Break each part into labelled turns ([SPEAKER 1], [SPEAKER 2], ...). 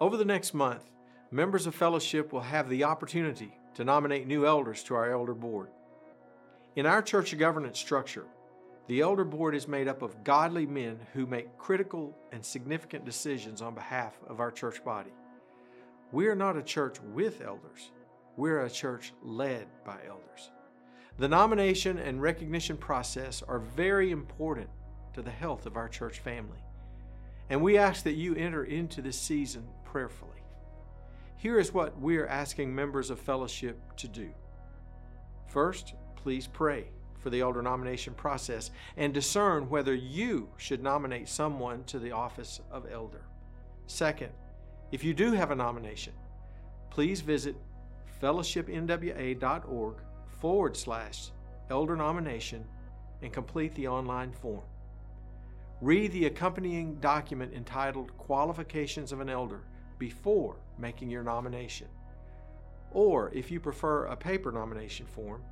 [SPEAKER 1] Over the next month, members of fellowship will have the opportunity to nominate new elders to our elder board. In our church governance structure, the elder board is made up of godly men who make critical and significant decisions on behalf of our church body. We are not a church with elders, we're a church led by elders. The nomination and recognition process are very important to the health of our church family. And we ask that you enter into this season prayerfully. Here is what we are asking members of fellowship to do. First, please pray for the elder nomination process and discern whether you should nominate someone to the office of elder. Second, if you do have a nomination, please visit fellowshipnwa.org forward slash elder nomination and complete the online form. Read the accompanying document entitled Qualifications of an Elder before making your nomination. Or if you prefer a paper nomination form,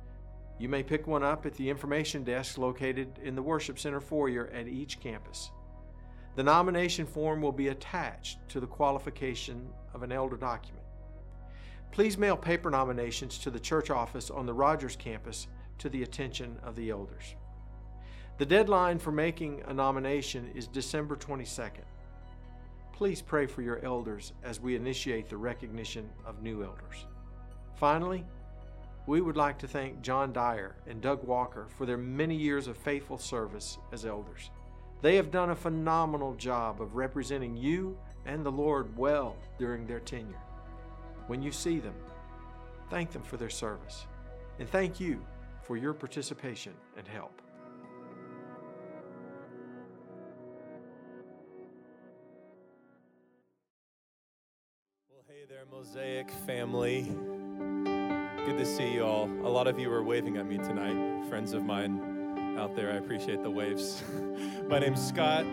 [SPEAKER 1] you may pick one up at the information desk located in the Worship Center foyer at each campus. The nomination form will be attached to the qualification of an elder document. Please mail paper nominations to the church office on the Rogers campus to the attention of the elders. The deadline for making a nomination is December 22nd. Please pray for your elders as we initiate the recognition of new elders. Finally, we would like to thank John Dyer and Doug Walker for their many years of faithful service as elders. They have done a phenomenal job of representing you and the Lord well during their tenure. When you see them, thank them for their service and thank you for your participation and help.
[SPEAKER 2] Mosaic family. Good to see you all. A lot of you are waving at me tonight, friends of mine out there. I appreciate the waves. My name's Scott.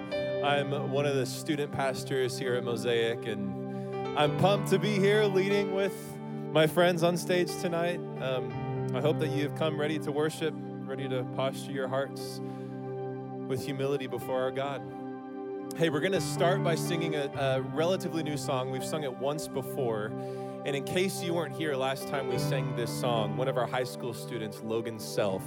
[SPEAKER 2] I'm one of the student pastors here at Mosaic, and I'm pumped to be here leading with my friends on stage tonight. Um, I hope that you've come ready to worship, ready to posture your hearts with humility before our God. Hey, we're going to start by singing a, a relatively new song. We've sung it once before. And in case you weren't here last time we sang this song, one of our high school students, Logan Self,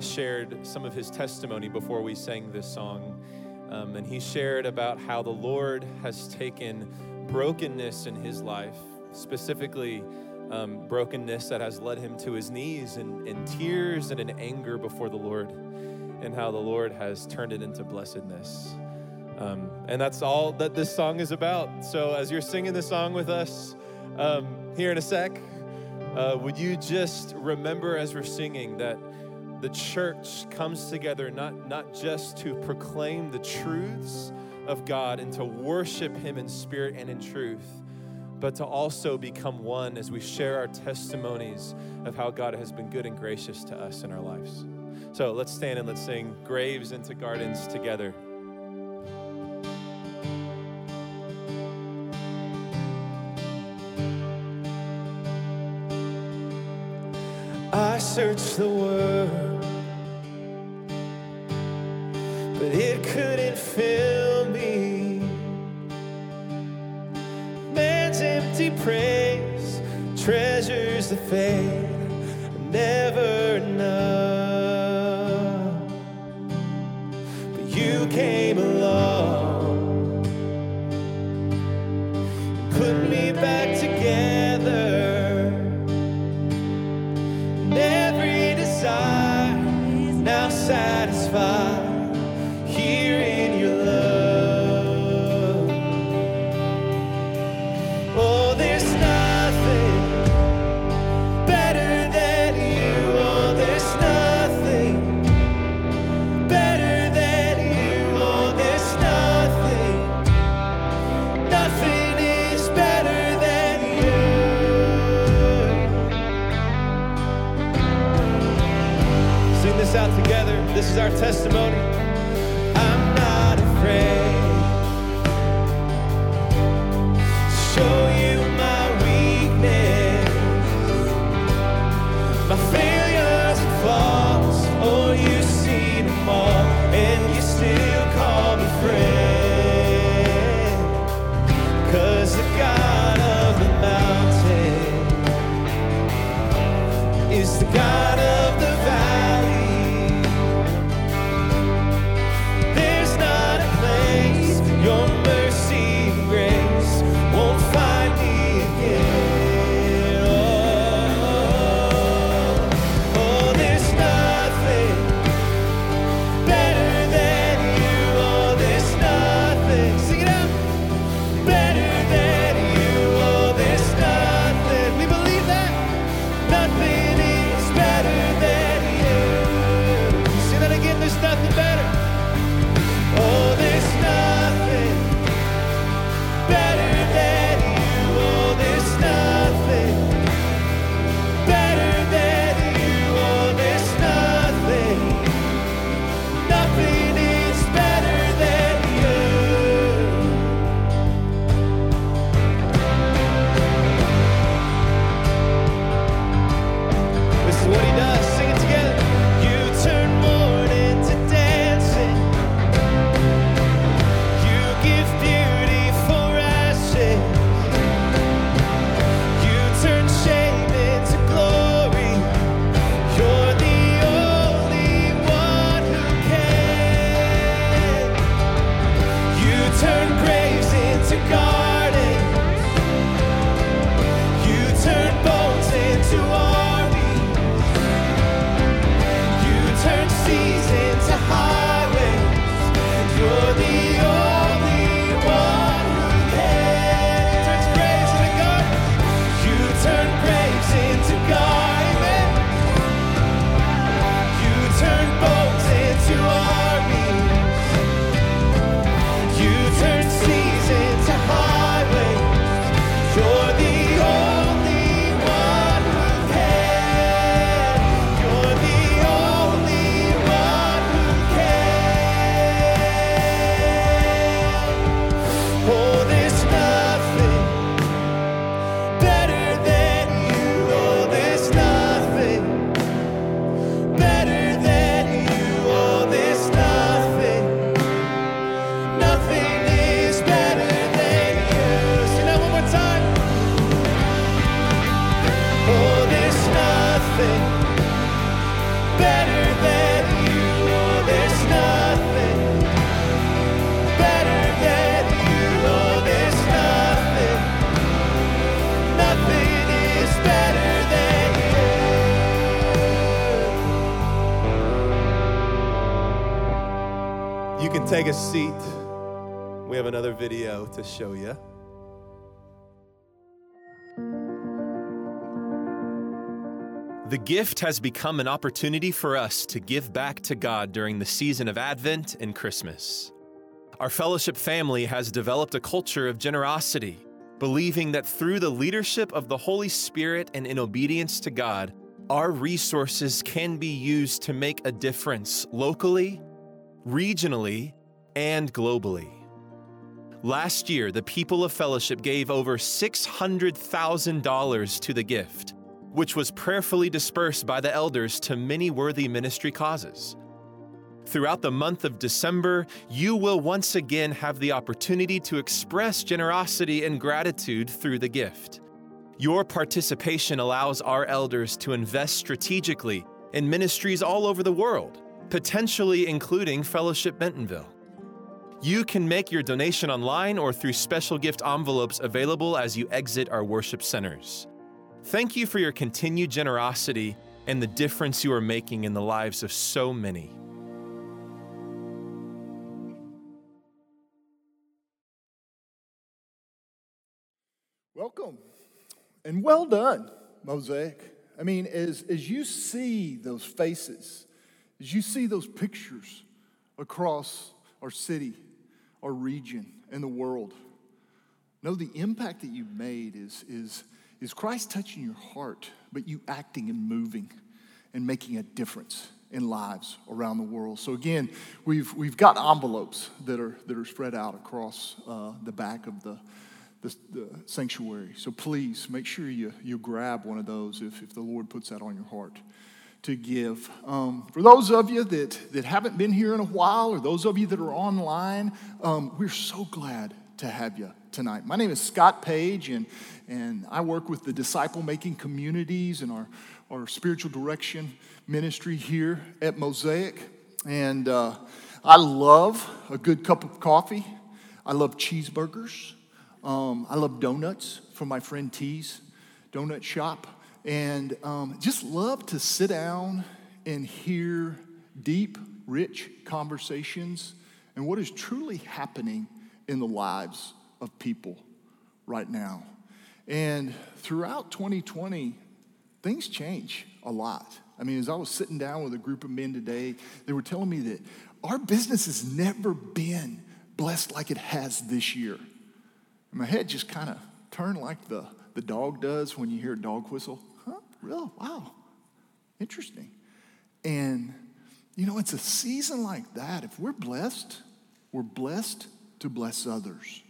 [SPEAKER 2] shared some of his testimony before we sang this song. Um, and he shared about how the Lord has taken brokenness in his life, specifically um, brokenness that has led him to his knees in, in tears and in anger before the Lord, and how the Lord has turned it into blessedness. Um, and that's all that this song is about. So as you're singing the song with us, um, here in a sec. Uh, would you just remember as we're singing that the church comes together not, not just to proclaim the truths of God and to worship Him in spirit and in truth, but to also become one as we share our testimonies of how God has been good and gracious to us in our lives. So let's stand and let's sing Graves into Gardens together.
[SPEAKER 3] I searched the world, but it couldn't fill me. Man's empty praise, treasures that fade, never
[SPEAKER 2] to show you. The gift has become an opportunity for us to give back to God during the season of Advent and Christmas. Our fellowship family has developed a culture of generosity, believing that through the leadership of the Holy Spirit and in obedience to God, our resources can be used to make a difference locally, regionally, and globally. Last year, the people of fellowship gave over $600,000 to the gift which was prayerfully dispersed by the elders to many worthy ministry causes. Throughout the month of December, you will once again have the opportunity to express generosity and gratitude through the gift. Your participation allows our elders to invest strategically in ministries all over the world, potentially including Fellowship Bentonville. You can make your donation online or through special gift envelopes available as you exit our worship centers. Thank you for your continued generosity and the difference you are making in the lives of so many.
[SPEAKER 4] Welcome and well done, Mosaic. I mean, as, as you see those faces, as you see those pictures across our city, our region, and the world, know the impact that you've made is, is is Christ touching your heart, but you acting and moving and making a difference in lives around the world. So again, we've, we've got envelopes that are, that are spread out across uh, the back of the, the, the, sanctuary. So please make sure you, you grab one of those if, if the Lord puts that on your heart to give. Um, for those of you that, that haven't been here in a while, or those of you that are online, um, we're so glad to have you tonight. My name is Scott Page, and, and I work with the disciple making communities and our, our spiritual direction ministry here at Mosaic. And uh, I love a good cup of coffee, I love cheeseburgers, um, I love donuts from my friend T's Donut Shop, and um, just love to sit down and hear deep, rich conversations and what is truly happening in the lives of people right now. And throughout 2020, things change a lot. I mean, as I was sitting down with a group of men today, they were telling me that our business has never been blessed like it has this year. And my head just kind of turned like the, the dog does when you hear a dog whistle. Real? Wow. Interesting. And, you know, it's a season like that. If we're blessed, we're blessed to bless others.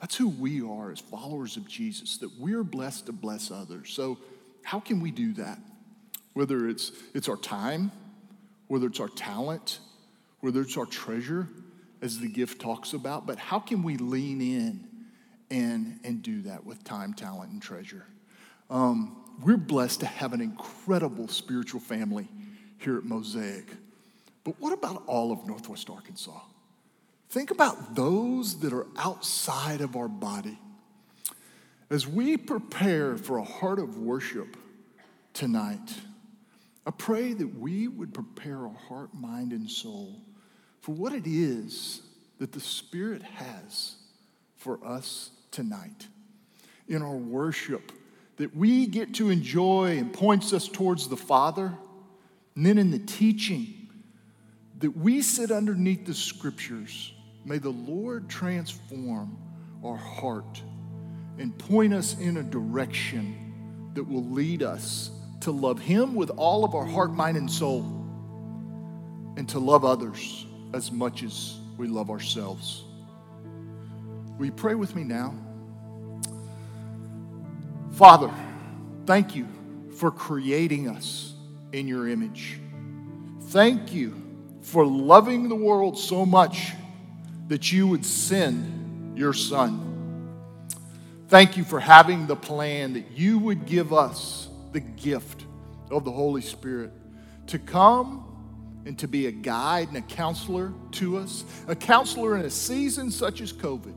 [SPEAKER 4] That's who we are as followers of Jesus, that we're blessed to bless others. So, how can we do that? Whether it's, it's our time, whether it's our talent, whether it's our treasure, as the gift talks about, but how can we lean in and, and do that with time, talent, and treasure? Um, we're blessed to have an incredible spiritual family here at Mosaic. But what about all of Northwest Arkansas? Think about those that are outside of our body. As we prepare for a heart of worship tonight, I pray that we would prepare our heart, mind, and soul for what it is that the Spirit has for us tonight. In our worship, that we get to enjoy and points us towards the Father, and then in the teaching, that we sit underneath the scriptures May the Lord transform our heart and point us in a direction that will lead us to love Him with all of our heart, mind, and soul, and to love others as much as we love ourselves. Will you pray with me now? Father, thank you for creating us in your image. Thank you for loving the world so much that you would send your son. Thank you for having the plan that you would give us the gift of the Holy Spirit to come and to be a guide and a counselor to us, a counselor in a season such as COVID.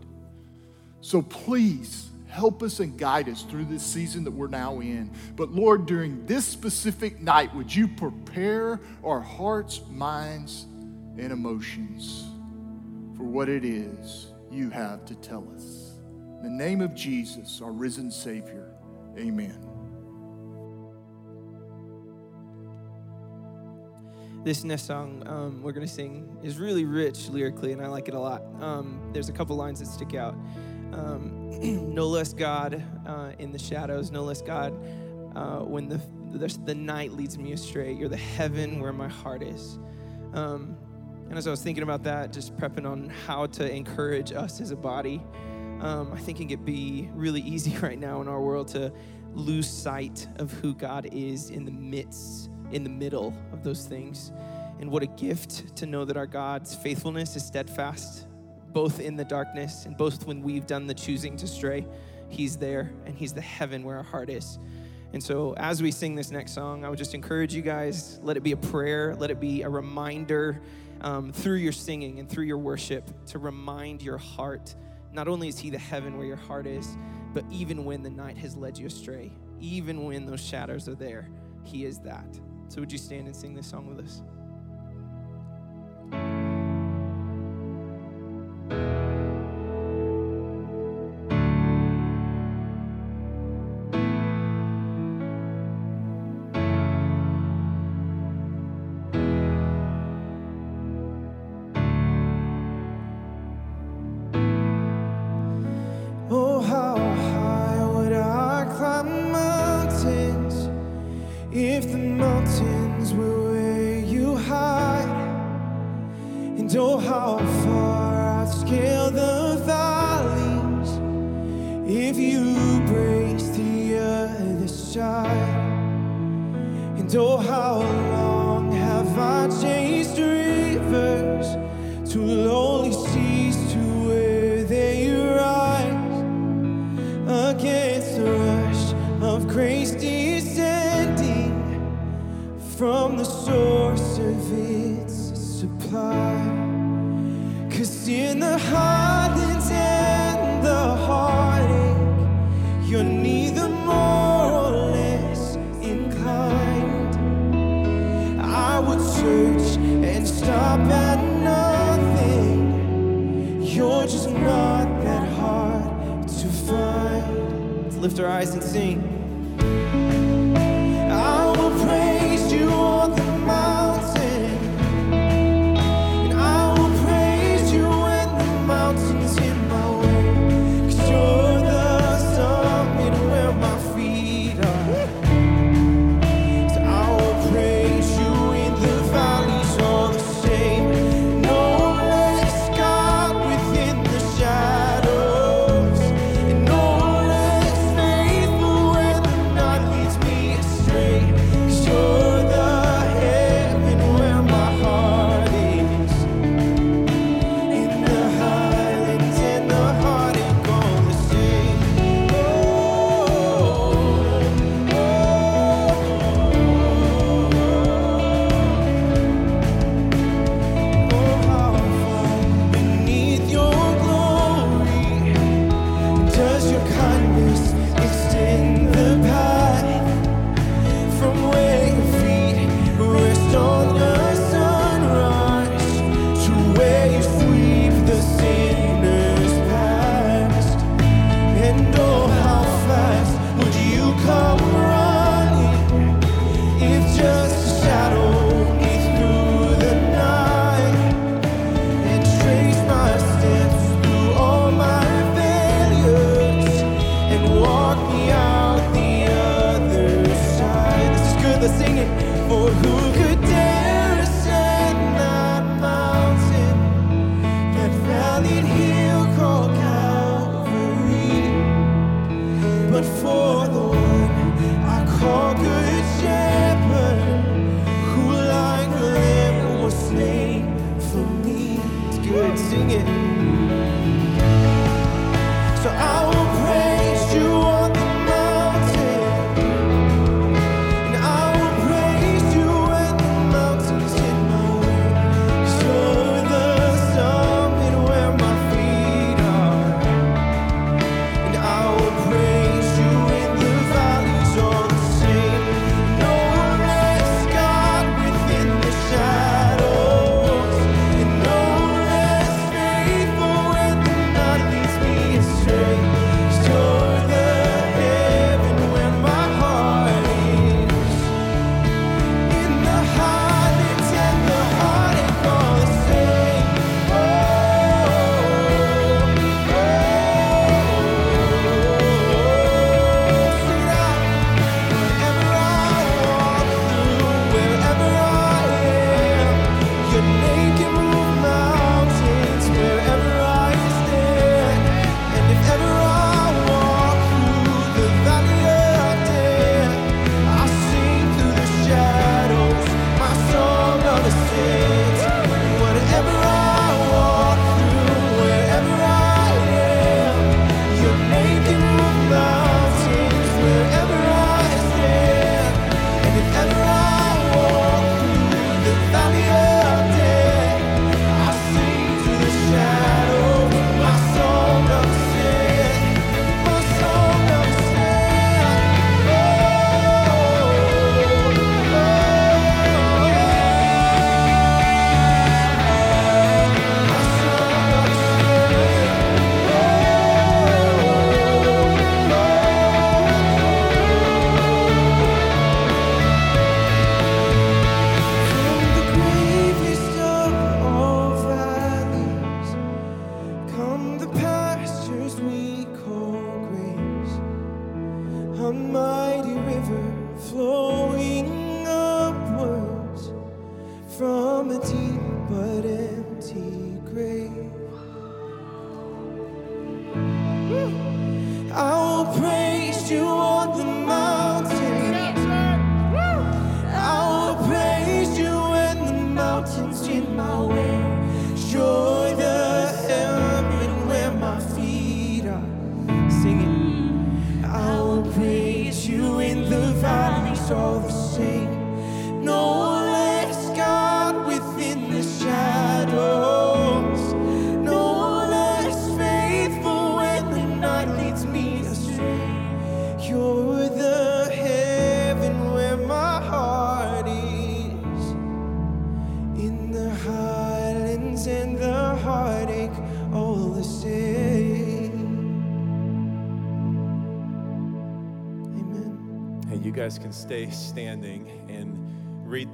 [SPEAKER 4] So please help us and guide us through this season that we're now in. But Lord, during this specific night, would you prepare our hearts, minds, and emotions? for what it is you have to tell us. In the name of Jesus, our risen Savior, amen.
[SPEAKER 5] This next song um, we're going to sing is really rich lyrically, and I like it a lot. Um, there's a couple lines that stick out. Um, no less God uh, in the shadows, no less God uh, when the, the, the night leads me astray. You're the heaven where my heart is. Um, and as I was thinking about that, just prepping on how to encourage us as a body, um, I think it could be really easy right now in our world to lose sight of who God is in the midst in the middle of those things. And what a gift to know that our God's faithfulness is steadfast, both in the darkness and both when we've done the choosing to stray. He's there and He's the heaven where our heart is. And so, as we sing this next song, I would just encourage you guys let it be a prayer, let it be a reminder um, through your singing and through your worship to remind your heart. Not only is He the heaven where your heart is, but even when the night has led you astray, even when those shadows are there, He is that. So, would you stand and sing this song with us?
[SPEAKER 6] Oh,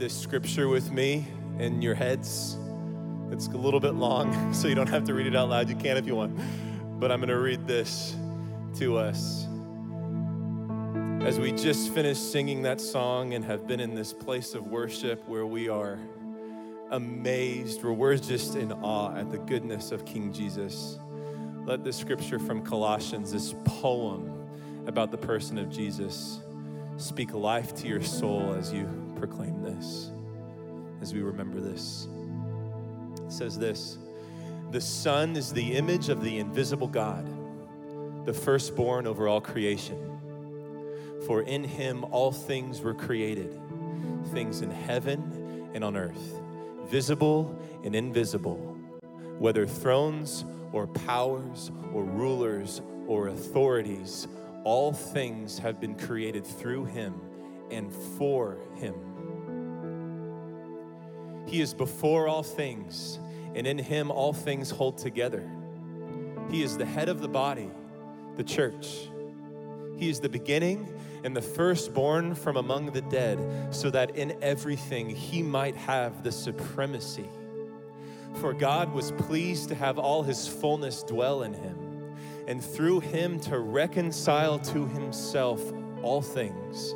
[SPEAKER 6] this
[SPEAKER 2] scripture with me in your heads. It's a little bit long, so you don't have to read it out loud. You can if you want. But I'm going to read this to us. As we just finished singing that song and have been in this place of worship where we are amazed, where we're just in awe at the goodness of King Jesus, let this scripture from Colossians, this poem about the person of Jesus, speak life to your soul as you proclaim this, as we remember this. It says this The Son is the image of the invisible God, the firstborn over all creation. For in him all things were created, things in heaven and on earth, visible and invisible, whether thrones or powers or rulers or authorities, all things have been created through him and for him. He is before all things, and in him all things hold together. He is the head of the body, the church. He is the beginning and the firstborn from among the dead, so that in everything he might have the supremacy. For God was pleased to have all his fullness dwell in him, and through him to reconcile to himself all things,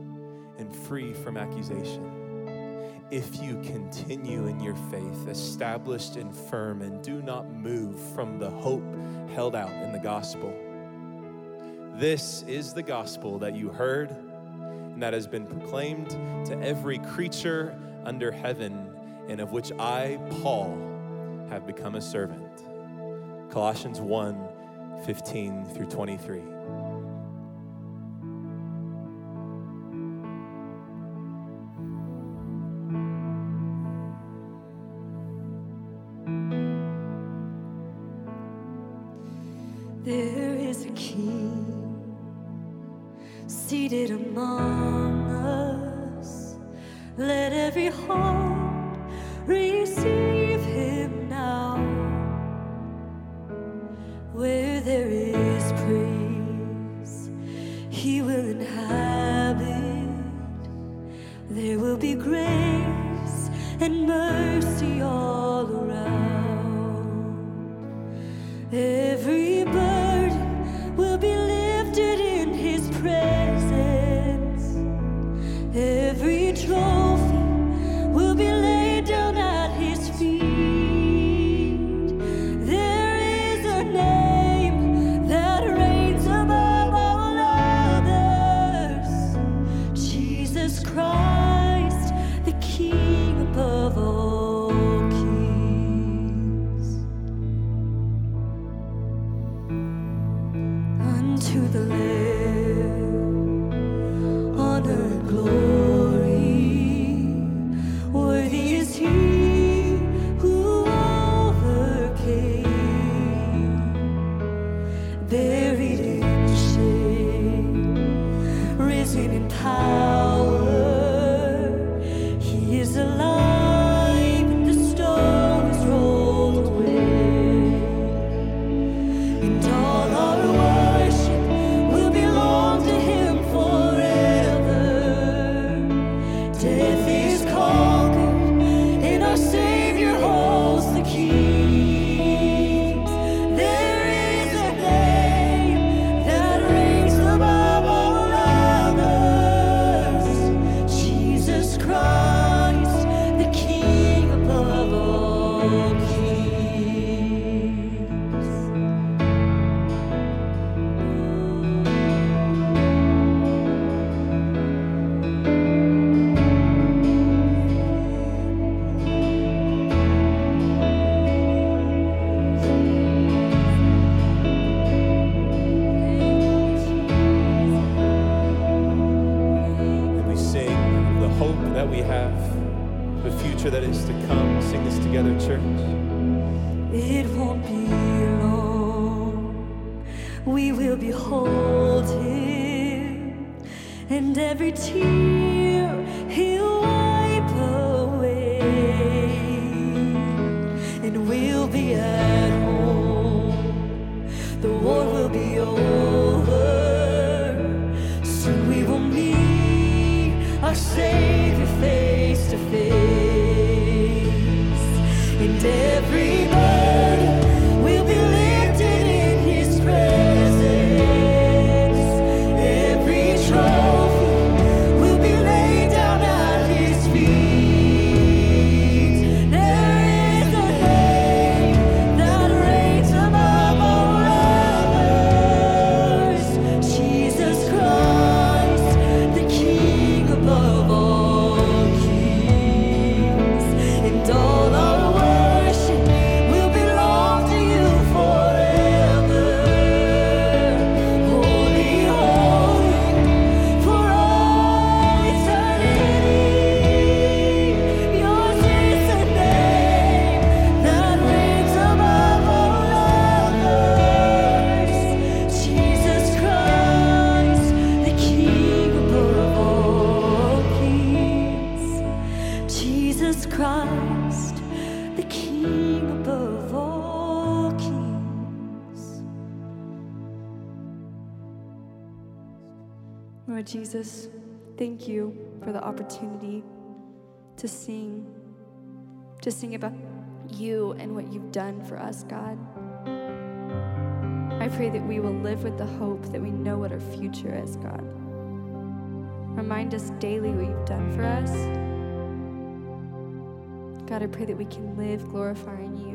[SPEAKER 2] and free from accusation if you continue in your faith, established and firm, and do not move from the hope held out in the gospel. This is the gospel that you heard and that has been proclaimed to every creature under heaven, and of which I, Paul, have become a servant. Colossians 1 15 through 23. sing
[SPEAKER 7] about you and what you've done for us, God. I pray that we will live with the hope that we know what our future is, God. Remind us daily what you've done for us. God, I pray that we can live glorifying you.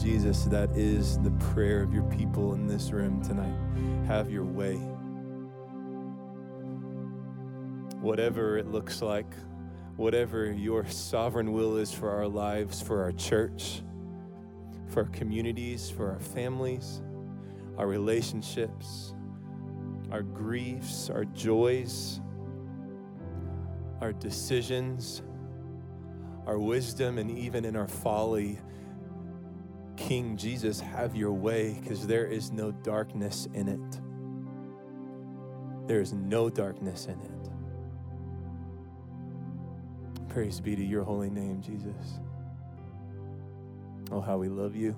[SPEAKER 2] Jesus, that is the prayer of your people in this room tonight. Have your way. Whatever it looks like, whatever your sovereign will is for our lives, for our church, for our communities, for our families, our relationships, our griefs, our joys, our decisions, our wisdom, and even in our folly. King Jesus, have your way because there is no darkness in it. There is no darkness in it. Praise be to your holy name, Jesus. Oh, how we love you.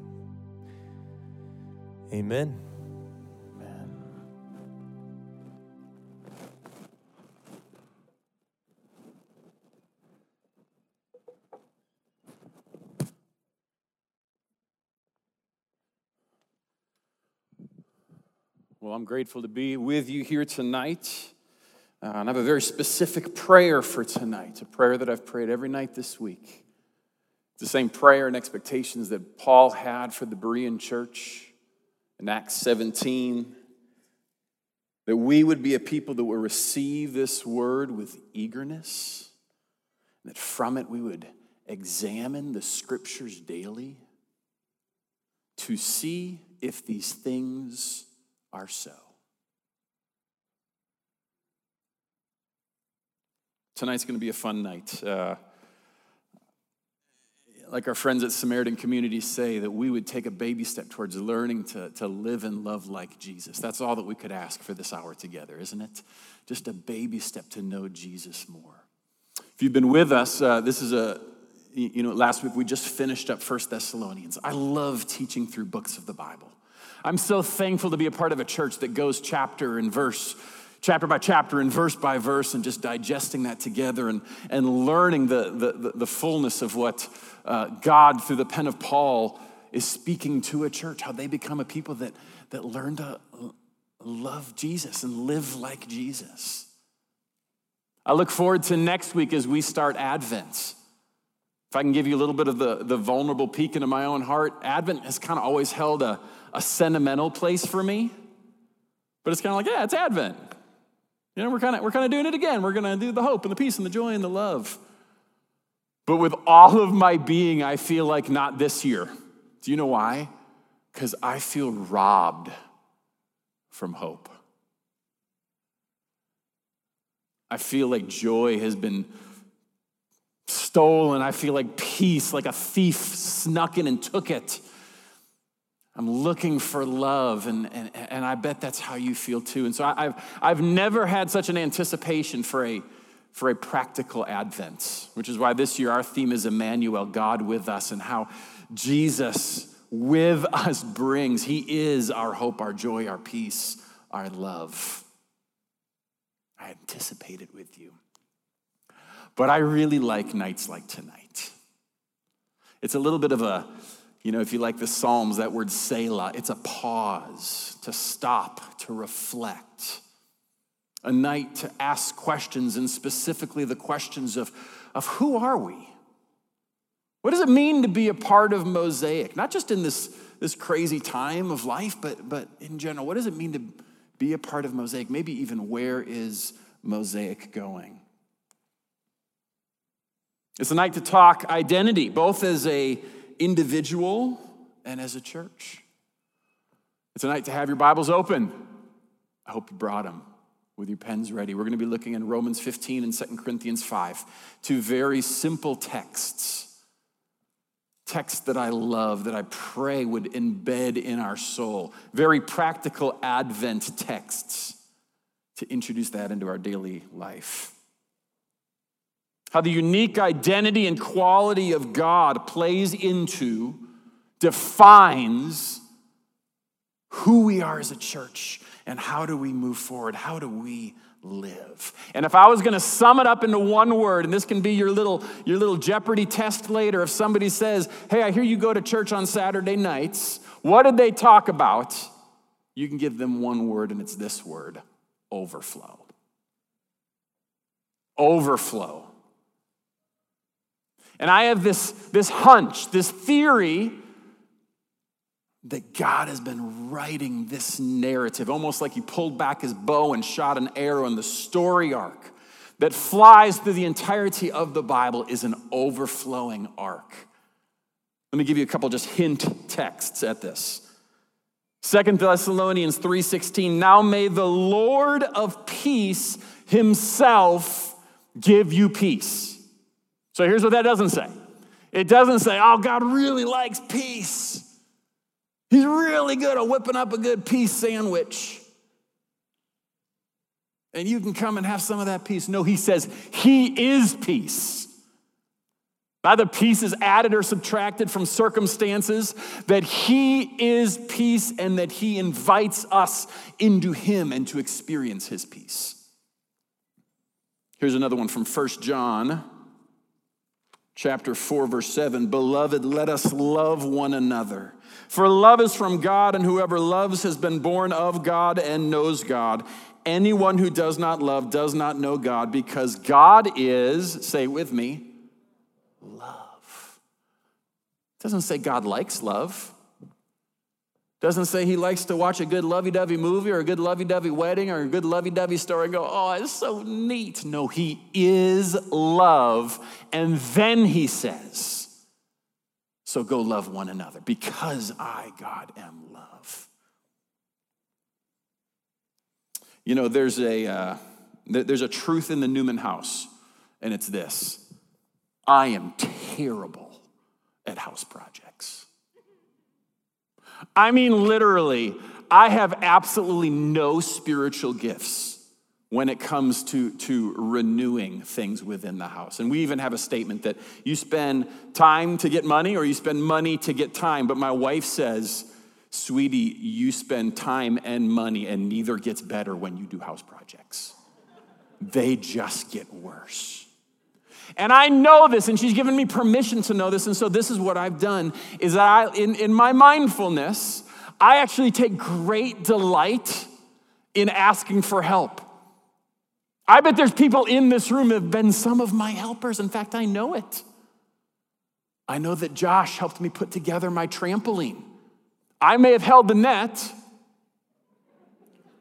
[SPEAKER 2] Amen.
[SPEAKER 3] Well, I'm grateful to be with you here tonight. Uh, and I have a very specific prayer for tonight, a prayer that I've prayed every night this week. It's the same prayer and expectations that Paul had for the Berean church in Acts 17. That we would be a people that would receive this word with eagerness, that from it we would examine the scriptures daily to see if these things are so. Tonight's going to be a fun night. Uh, like our friends at Samaritan Community say, that we would take a baby step towards learning to, to live and love like Jesus. That's all that we could ask for this hour together, isn't it? Just a baby step to know Jesus more. If you've been with us, uh, this is a, you know, last week we just finished up First Thessalonians. I love teaching through books of the Bible. I'm so thankful to be a part of a church that goes chapter and verse, chapter by chapter and verse by verse, and just digesting that together and, and learning the, the, the fullness of what uh, God, through the pen of Paul, is speaking to a church, how they become a people that, that learn to love Jesus and live like Jesus. I look forward to next week as we start Advent. If I can give you a little bit of the, the vulnerable peek into my own heart, Advent has kind of always held a, a sentimental place for me. But it's kind of like, yeah, it's Advent. You know, we're kind of we're kind of doing it again. We're going to do the hope and the peace and the joy and the love. But with all of my being, I feel like not this year. Do you know why? Because I feel robbed from hope. I feel like joy has been stolen. I feel like peace, like a thief snuck in and took it. I'm looking for love, and, and, and I bet that's how you feel too. And so I, have I've never had such an anticipation for a, for a practical Advent, which is why this year our theme is Emmanuel, God with us, and how Jesus with us brings. He is our hope, our joy, our peace, our love. I anticipate it with you. But I really like nights like tonight. It's a little bit of a you know, if you like the Psalms, that word Selah, it's a pause, to stop, to reflect. A night to ask questions, and specifically the questions of, of who are we? What does it mean to be a part of Mosaic? Not just in this, this crazy time of life, but, but in general, what does it mean to be a part of Mosaic? Maybe even where is Mosaic going? It's a night to talk identity, both as a individual and as a church. It's a night to have your Bibles open. I hope you brought them with your pens ready. We're going to be looking in Romans 15 and 2 Corinthians 5, two very simple texts. Texts that I love, that I pray would embed in our soul. Very practical Advent texts to introduce that into our daily life. How the unique identity and quality of God plays into, defines who we are as a church and how do we move forward? How do we live? And if I was going to sum it up into one word, and this can be your little your little Jeopardy test later, if somebody says, "Hey, I hear you go to church on Saturday nights. What did they talk about?" You can give them one word, and it's this word: overflow. Overflow. And I have this, this hunch, this theory that God has been writing this narrative, almost like he pulled back his bow and shot an arrow, and the story arc that flies through the entirety of the Bible is an overflowing arc. Let me give you a couple just hint texts at this. Second Thessalonians 3:16 Now may the Lord of peace himself give you peace. So here's what that doesn't say. It doesn't say, "Oh God really likes peace." He's really good at whipping up a good peace sandwich. And you can come and have some of that peace. No, he says, He is peace. Neither peace is added or subtracted from circumstances, that He is peace and that He invites us into Him and to experience His peace. Here's another one from 1 John chapter 4 verse 7 beloved let us love one another. For love is from god and whoever loves has been born of god and knows god. Anyone who does not love does not know god because god is say with me love. It doesn't say god likes love doesn't say he likes to watch a good lovey-dovey movie or a good lovey-dovey wedding or a good lovey-dovey story and go, oh, it's so neat. No, he is love. And then he says, so go love one another because I, God, am love. You know, there's a, uh, there's a truth in the Newman house, and it's this I am terrible at house projects. I mean, literally, I have absolutely no spiritual gifts when it comes to, to renewing things within the house. And we even have a statement that you spend time to get money or you spend money to get time. But my wife says, sweetie, you spend time and money, and neither gets better when you do house projects. They just get worse. And I know this, and she's given me permission to know this. And so this is what I've done is that I, in, in my mindfulness, I actually take great delight in asking for help. I bet there's people in this room that have been some of my helpers. In fact, I know it. I know that Josh helped me put together my trampoline. I may have held the net,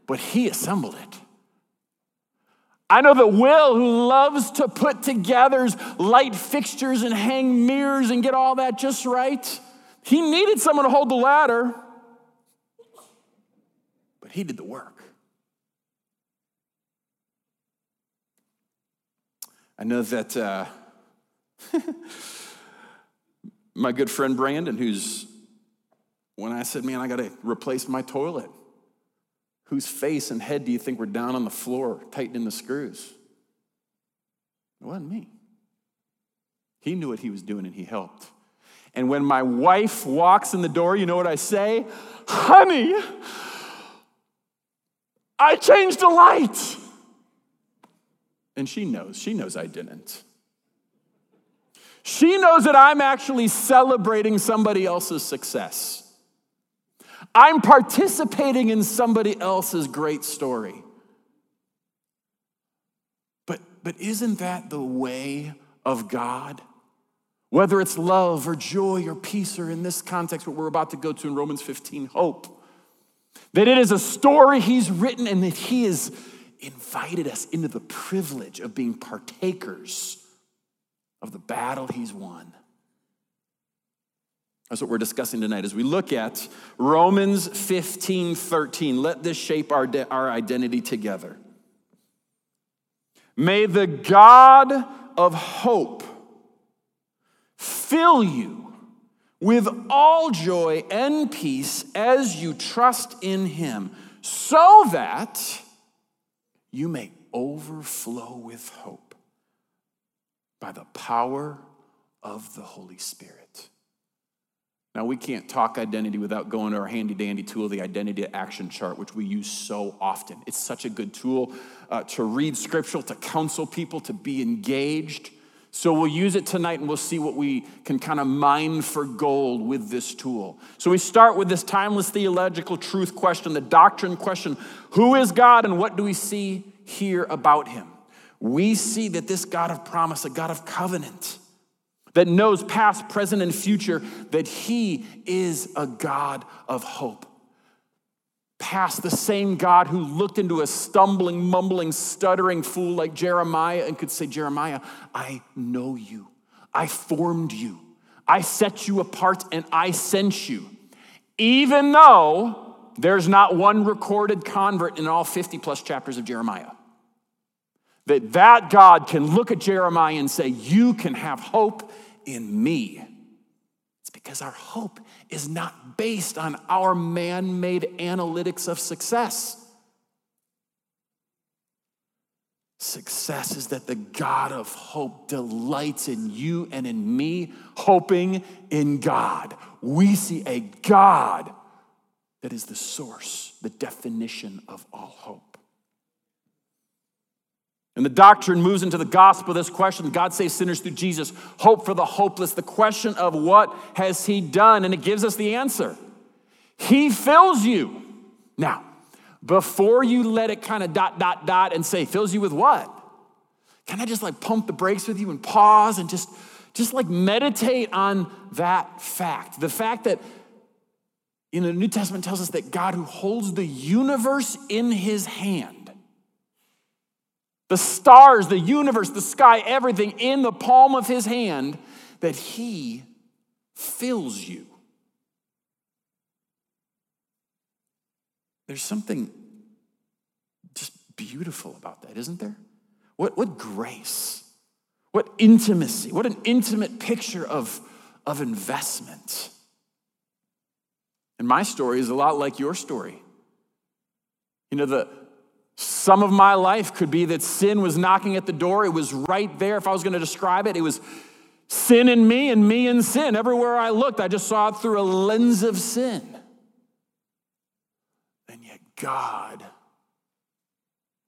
[SPEAKER 3] but he assembled it. I know that Will, who loves to put together light fixtures and hang mirrors and get all that just right, he needed someone to hold the ladder, but he did the work. I know that uh, my good friend Brandon, who's, when I said, man, I got to replace my toilet, Whose face and head do you think were down on the floor, tightening the screws? It wasn't me. He knew what he was doing and he helped. And when my wife walks in the door, you know what I say? Honey, I changed a light. And she knows. She knows I didn't. She knows that I'm actually celebrating somebody else's success. I'm participating in somebody else's great story. But, but isn't that the way of God? Whether it's love or joy or peace, or in this context, what we're about to go to in Romans 15, hope. That it is a story He's written and that He has invited us into the privilege of being partakers of the battle He's won. That's what we're discussing tonight as we look at Romans 15 13. Let this shape our, de- our identity together. May the God of hope fill you with all joy and peace as you trust in him, so that you may overflow with hope by the power of the Holy Spirit. Now, we can't talk identity without going to our handy dandy tool, the identity action chart, which we use so often. It's such a good tool uh, to read scriptural, to counsel people, to be engaged. So we'll use it tonight and we'll see what we can kind of mine for gold with this tool. So we start with this timeless theological truth question, the doctrine question Who is God and what do we see here about him? We see that this God of promise, a God of covenant, that knows past, present, and future, that he is a God of hope. Past the same God who looked into a stumbling, mumbling, stuttering fool like Jeremiah and could say, Jeremiah, I know you. I formed you. I set you apart and I sent you. Even though there's not one recorded convert in all 50 plus chapters of Jeremiah. That that God can look at Jeremiah and say, You can have hope in me. It's because our hope is not based on our man made analytics of success. Success is that the God of hope delights in you and in me, hoping in God. We see a God that is the source, the definition of all hope. And the doctrine moves into the gospel. This question God saves sinners through Jesus, hope for the hopeless. The question of what has He done? And it gives us the answer He fills you. Now, before you let it kind of dot, dot, dot and say, fills you with what? Can I just like pump the brakes with you and pause and just, just like meditate on that fact? The fact that in the New Testament tells us that God who holds the universe in his hand the stars, the universe, the sky, everything in the palm of his hand, that he fills you. There's something just beautiful about that, isn't there? What, what grace, what intimacy, what an intimate picture of, of investment. And my story is a lot like your story. You know, the, some of my life could be that sin was knocking at the door. It was right there. If I was going to describe it, it was sin in me and me in sin. Everywhere I looked, I just saw it through a lens of sin. And yet, God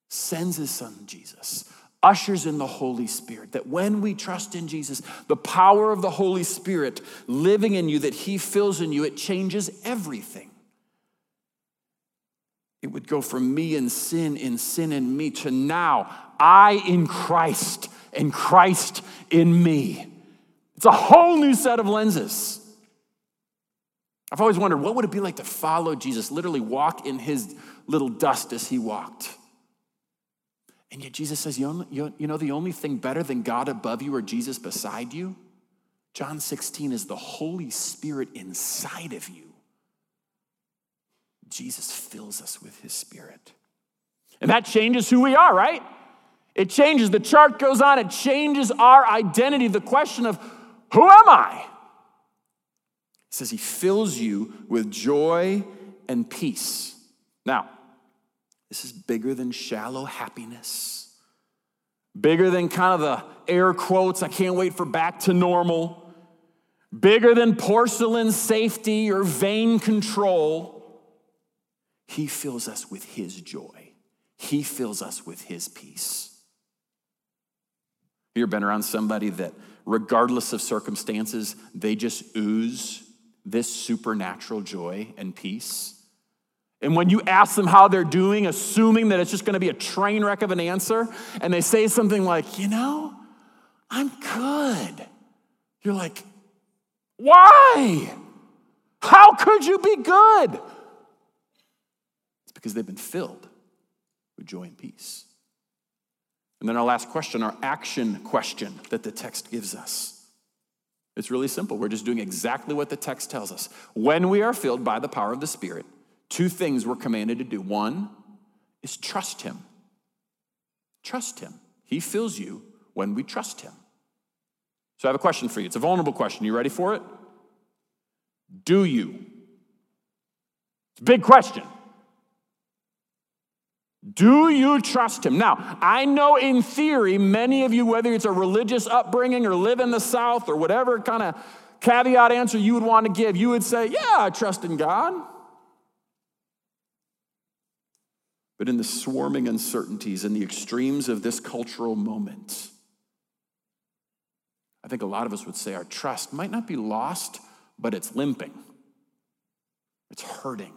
[SPEAKER 3] sends his son Jesus, ushers in the Holy Spirit, that when we trust in Jesus, the power of the Holy Spirit living in you, that he fills in you, it changes everything. It would go from me and sin in sin in me to now I in Christ and Christ in me. It's a whole new set of lenses. I've always wondered what would it be like to follow Jesus, literally walk in his little dust as he walked. And yet Jesus says, you know, the only thing better than God above you or Jesus beside you? John 16 is the Holy Spirit inside of you. Jesus fills us with his spirit. And that changes who we are, right? It changes. The chart goes on, it changes our identity. The question of who am I? It says he fills you with joy and peace. Now, this is bigger than shallow happiness, bigger than kind of the air quotes, I can't wait for back to normal, bigger than porcelain safety or vain control. He fills us with His joy, He fills us with His peace. You ever been around somebody that, regardless of circumstances, they just ooze this supernatural joy and peace? And when you ask them how they're doing, assuming that it's just going to be a train wreck of an answer, and they say something like, you know, I'm good. You're like, why? How could you be good? Because they've been filled with joy and peace. And then our last question, our action question that the text gives us. It's really simple. We're just doing exactly what the text tells us. When we are filled by the power of the Spirit, two things we're commanded to do. One is trust Him. Trust Him. He fills you when we trust Him. So I have a question for you. It's a vulnerable question. You ready for it? Do you? It's a big question. Do you trust him? Now, I know in theory, many of you, whether it's a religious upbringing or live in the South or whatever kind of caveat answer you would want to give, you would say, Yeah, I trust in God. But in the swarming uncertainties and the extremes of this cultural moment, I think a lot of us would say our trust might not be lost, but it's limping, it's hurting.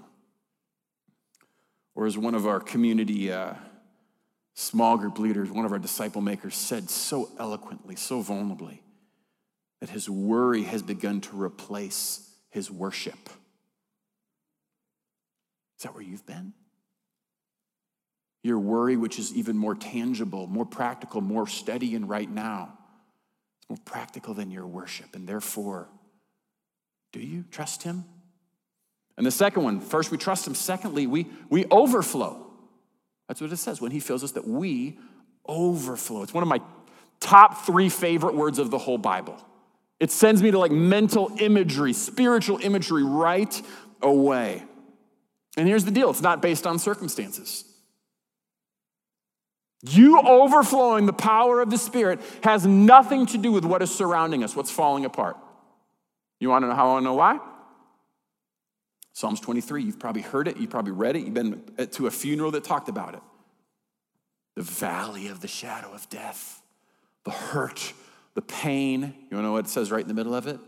[SPEAKER 3] Or as one of our community uh, small group leaders, one of our disciple makers said so eloquently, so vulnerably, that his worry has begun to replace his worship. Is that where you've been? Your worry, which is even more tangible, more practical, more steady and right now, it's more practical than your worship. And therefore, do you trust him? And the second one, first we trust him. Secondly, we, we overflow. That's what it says when he fills us that we overflow. It's one of my top three favorite words of the whole Bible. It sends me to like mental imagery, spiritual imagery right away. And here's the deal it's not based on circumstances. You overflowing the power of the Spirit has nothing to do with what is surrounding us, what's falling apart. You want to know how I know why? Psalms 23, you've probably heard it, you've probably read it, you've been to a funeral that talked about it. The valley of the shadow of death, the hurt, the pain. You know what it says right in the middle of it?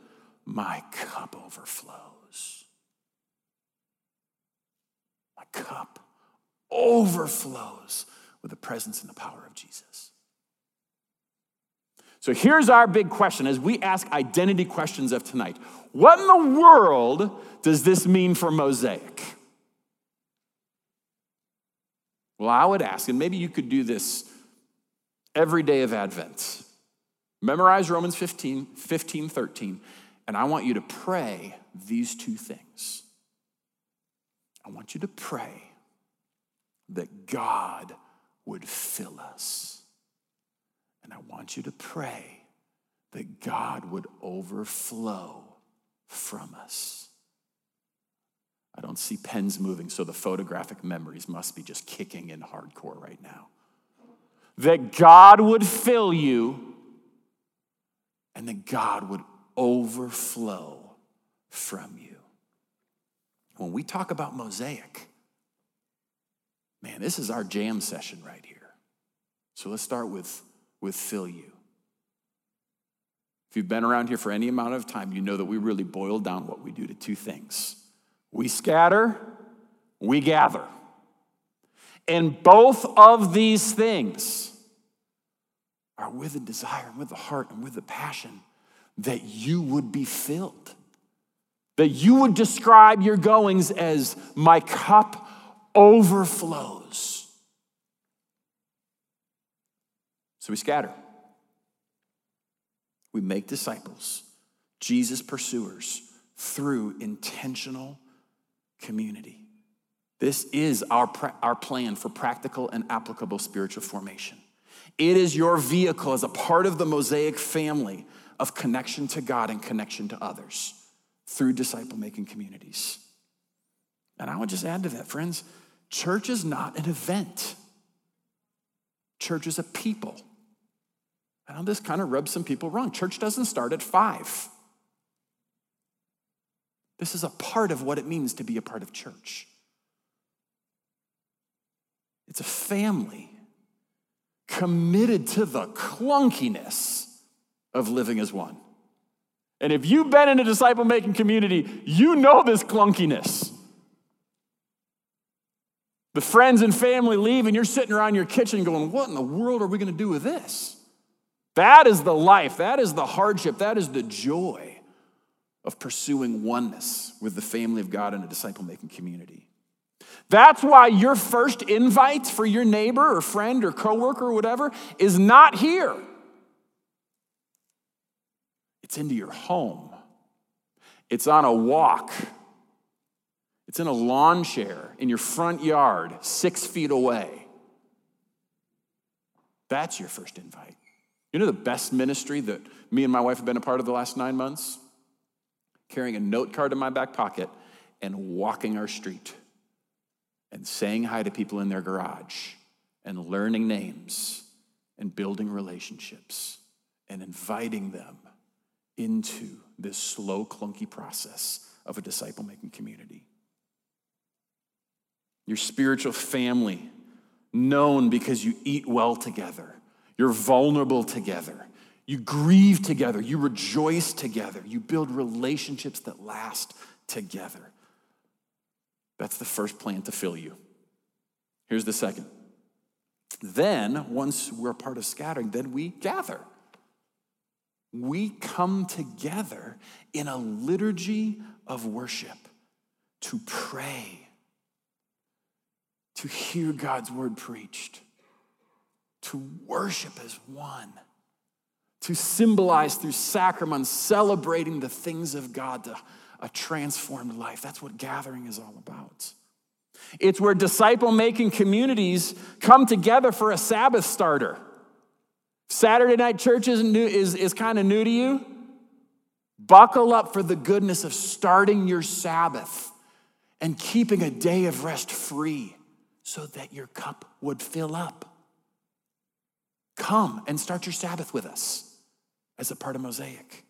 [SPEAKER 3] My cup overflows. My cup overflows with the presence and the power of Jesus. So here's our big question as we ask identity questions of tonight. What in the world does this mean for Mosaic? Well, I would ask, and maybe you could do this every day of Advent. Memorize Romans 15, 15, 13, and I want you to pray these two things. I want you to pray that God would fill us. And I want you to pray that God would overflow from us. I don't see pens moving, so the photographic memories must be just kicking in hardcore right now. That God would fill you and that God would overflow from you. When we talk about mosaic, man, this is our jam session right here. So let's start with, with fill you. If you've been around here for any amount of time, you know that we really boil down what we do to two things we scatter, we gather. And both of these things are with a desire, with a heart, and with a passion that you would be filled. That you would describe your goings as my cup overflows. So we scatter. We make disciples, Jesus pursuers, through intentional community. This is our, our plan for practical and applicable spiritual formation. It is your vehicle as a part of the Mosaic family of connection to God and connection to others through disciple making communities. And I would just add to that, friends, church is not an event, church is a people. Know this kind of rubs some people wrong. Church doesn't start at five. This is a part of what it means to be a part of church. It's a family committed to the clunkiness of living as one. And if you've been in a disciple making community, you know this clunkiness. The friends and family leave, and you're sitting around your kitchen going, What in the world are we going to do with this? That is the life, that is the hardship, that is the joy of pursuing oneness with the family of God in a disciple making community. That's why your first invite for your neighbor or friend or coworker or whatever is not here. It's into your home. It's on a walk. It's in a lawn chair in your front yard, six feet away. That's your first invite. You know the best ministry that me and my wife have been a part of the last nine months? Carrying a note card in my back pocket and walking our street and saying hi to people in their garage and learning names and building relationships and inviting them into this slow, clunky process of a disciple making community. Your spiritual family, known because you eat well together, you're vulnerable together, you grieve together, you rejoice together, you build relationships that last together. That's the first plan to fill you. Here's the second. Then, once we're part of scattering, then we gather. We come together in a liturgy of worship to pray, to hear God's word preached, to worship as one, to symbolize through sacraments, celebrating the things of God, to a transformed life. That's what gathering is all about. It's where disciple making communities come together for a Sabbath starter. Saturday night church is, new, is, is kind of new to you. Buckle up for the goodness of starting your Sabbath and keeping a day of rest free so that your cup would fill up. Come and start your Sabbath with us as a part of Mosaic.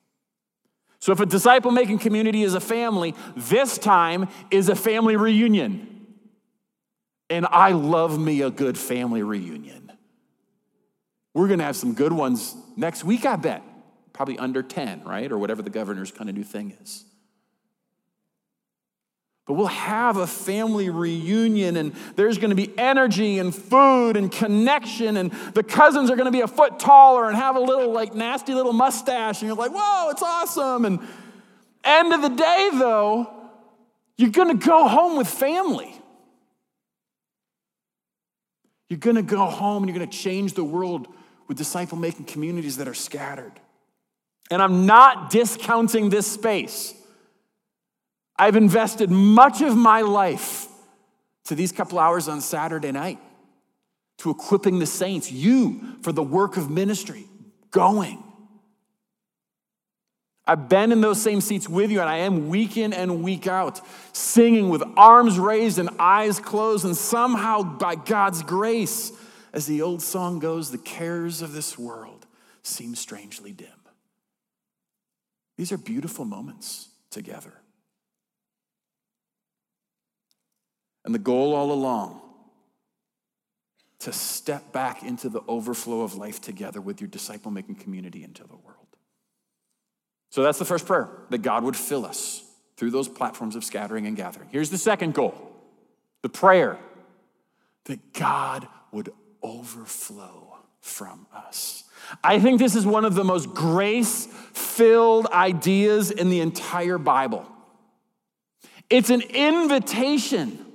[SPEAKER 3] So, if a disciple making community is a family, this time is a family reunion. And I love me a good family reunion. We're gonna have some good ones next week, I bet. Probably under 10, right? Or whatever the governor's kind of new thing is. But we'll have a family reunion, and there's gonna be energy and food and connection, and the cousins are gonna be a foot taller and have a little, like, nasty little mustache, and you're like, whoa, it's awesome. And end of the day, though, you're gonna go home with family. You're gonna go home and you're gonna change the world with disciple making communities that are scattered. And I'm not discounting this space. I've invested much of my life to these couple hours on Saturday night, to equipping the saints, you for the work of ministry, going. I've been in those same seats with you, and I am week in and week out, singing with arms raised and eyes closed, and somehow, by God's grace, as the old song goes, the cares of this world seem strangely dim. These are beautiful moments together. And the goal all along to step back into the overflow of life together with your disciple making community into the world. So that's the first prayer that God would fill us through those platforms of scattering and gathering. Here's the second goal the prayer that God would overflow from us. I think this is one of the most grace filled ideas in the entire Bible. It's an invitation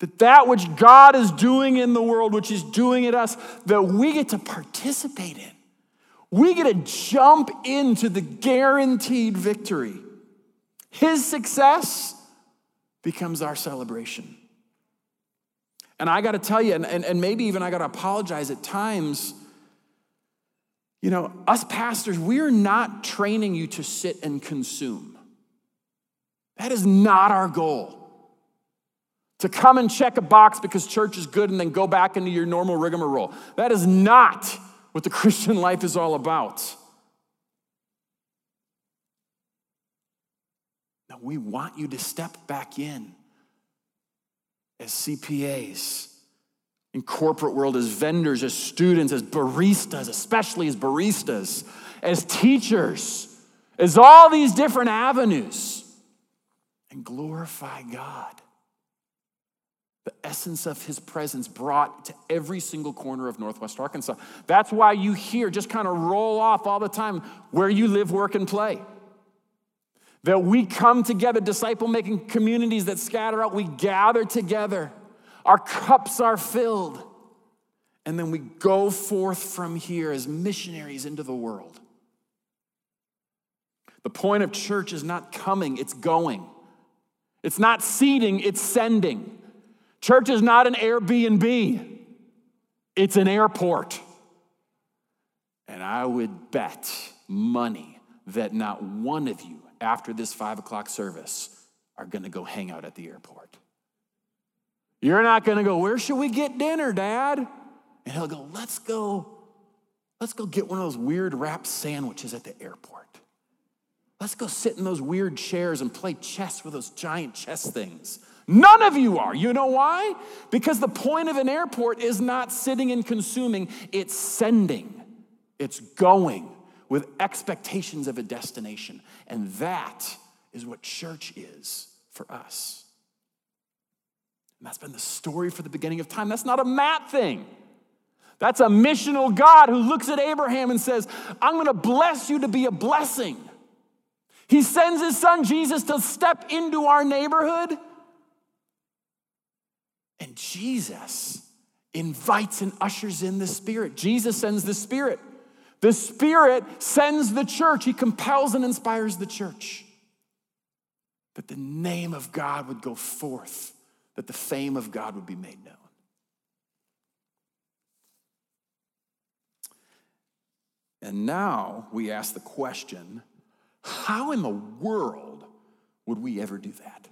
[SPEAKER 3] that that which God is doing in the world, which is doing in us, that we get to participate in. We get to jump into the guaranteed victory. His success becomes our celebration. And I got to tell you, and, and, and maybe even I got to apologize at times. You know, us pastors, we're not training you to sit and consume. That is not our goal. To come and check a box because church is good and then go back into your normal rigmarole. That is not what the Christian life is all about. Now, we want you to step back in as CPAs, in corporate world, as vendors, as students, as baristas, especially as baristas, as teachers, as all these different avenues, and glorify God the essence of his presence brought to every single corner of Northwest Arkansas. That's why you hear just kind of roll off all the time where you live, work, and play. That we come together, disciple making communities that scatter out, we gather together, our cups are filled, and then we go forth from here as missionaries into the world. The point of church is not coming, it's going. It's not seeding, it's sending. Church is not an Airbnb, it's an airport. And I would bet money that not one of you after this five o'clock service are to go hang out at the airport. You're not to go, Where should we get dinner, Dad? And he'll go, Let's go. Let's go get one of those weird wrap sandwiches at the airport. Let's go sit in those weird chairs and play chess with those giant chess things. None of you are. You know why? Because the point of an airport is not sitting and consuming, it's sending, it's going with expectations of a destination. And that is what church is for us. And that's been the story for the beginning of time. That's not a Matt thing. That's a missional God who looks at Abraham and says, I'm going to bless you to be a blessing. He sends his son Jesus to step into our neighborhood. And Jesus invites and ushers in the Spirit. Jesus sends the Spirit. The Spirit sends the church. He compels and inspires the church that the name of God would go forth, that the fame of God would be made known. And now we ask the question how in the world would we ever do that?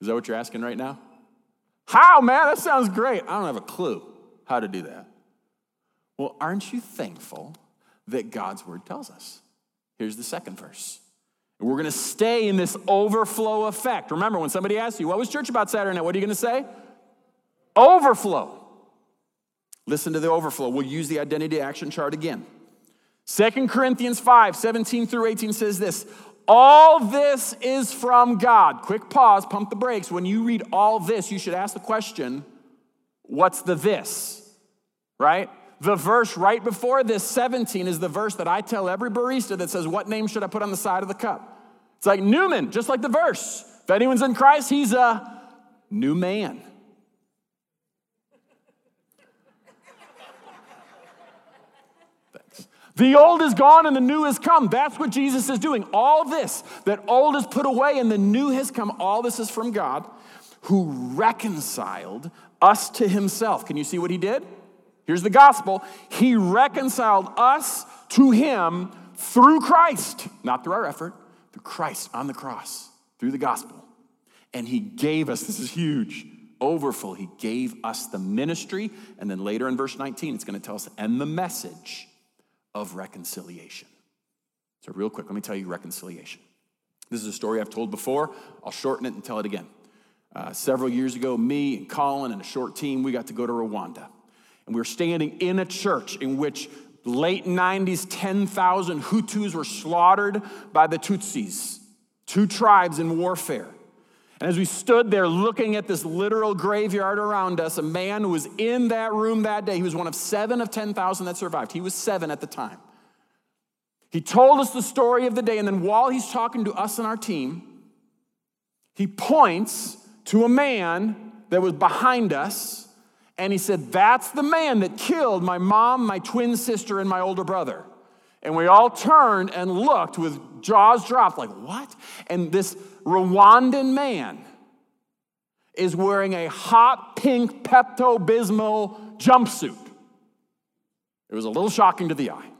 [SPEAKER 3] Is that what you're asking right now? How, man? That sounds great. I don't have a clue how to do that. Well, aren't you thankful that God's word tells us? Here's the second verse. We're going to stay in this overflow effect. Remember, when somebody asks you, What was church about Saturday night? What are you going to say? Overflow. Listen to the overflow. We'll use the identity action chart again. Second Corinthians 5 17 through 18 says this All this is from God. Quick pause, pump the brakes. When you read all this, you should ask the question what's the this? Right? The verse right before this, 17, is the verse that I tell every barista that says, What name should I put on the side of the cup? It's like Newman, just like the verse. If anyone's in Christ, he's a new man. The old is gone and the new has come. That's what Jesus is doing. All this, that old is put away and the new has come, all this is from God who reconciled us to himself. Can you see what he did? Here's the gospel. He reconciled us to him through Christ, not through our effort, through Christ on the cross, through the gospel. And he gave us, this is huge, overflow. He gave us the ministry. And then later in verse 19, it's going to tell us, and the message of reconciliation. So, real quick, let me tell you reconciliation. This is a story I've told before. I'll shorten it and tell it again. Uh, several years ago, me and Colin and a short team, we got to go to Rwanda. And we were standing in a church in which late 90s, 10,000 Hutus were slaughtered by the Tutsis, two tribes in warfare. And as we stood there looking at this literal graveyard around us, a man who was in that room that day, he was one of seven of 10,000 that survived. He was seven at the time. He told us the story of the day, and then while he's talking to us and our team, he points to a man that was behind us, and he said, That's the man that killed my mom, my twin sister, and my older brother. And we all turned and looked with jaws dropped, like, What? And this Rwandan man is wearing a hot pink Pepto Bismol jumpsuit. It was a little shocking to the eye.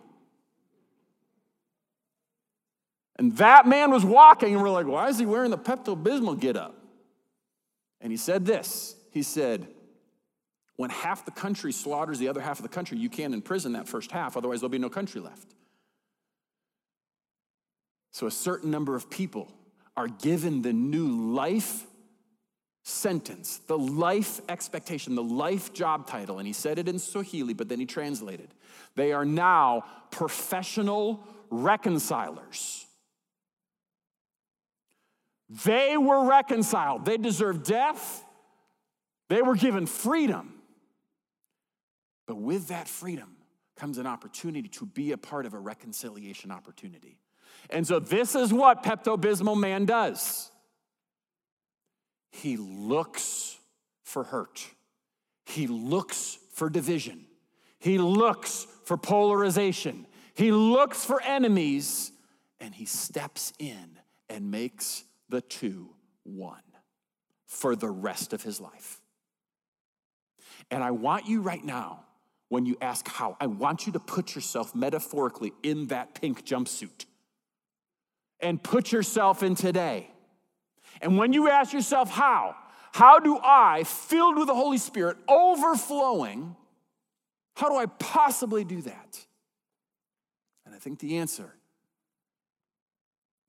[SPEAKER 3] And that man was walking, and we're like, why is he wearing the Pepto Bismol get up? And he said this He said, when half the country slaughters the other half of the country, you can't imprison that first half, otherwise, there'll be no country left. So, a certain number of people are given the new life sentence, the life expectation, the life job title. And he said it in Swahili, but then he translated. They are now professional reconcilers. They were reconciled. They deserved death. They were given freedom. But with that freedom comes an opportunity to be a part of a reconciliation opportunity. And so, this is what Pepto Bismol man does. He looks for hurt, he looks for division, he looks for polarization, he looks for enemies, and he steps in and makes the two one for the rest of his life. And I want you right now, when you ask how, I want you to put yourself metaphorically in that pink jumpsuit and put yourself in today. And when you ask yourself how, How do I, filled with the Holy Spirit, overflowing, how do I possibly do that? And I think the answer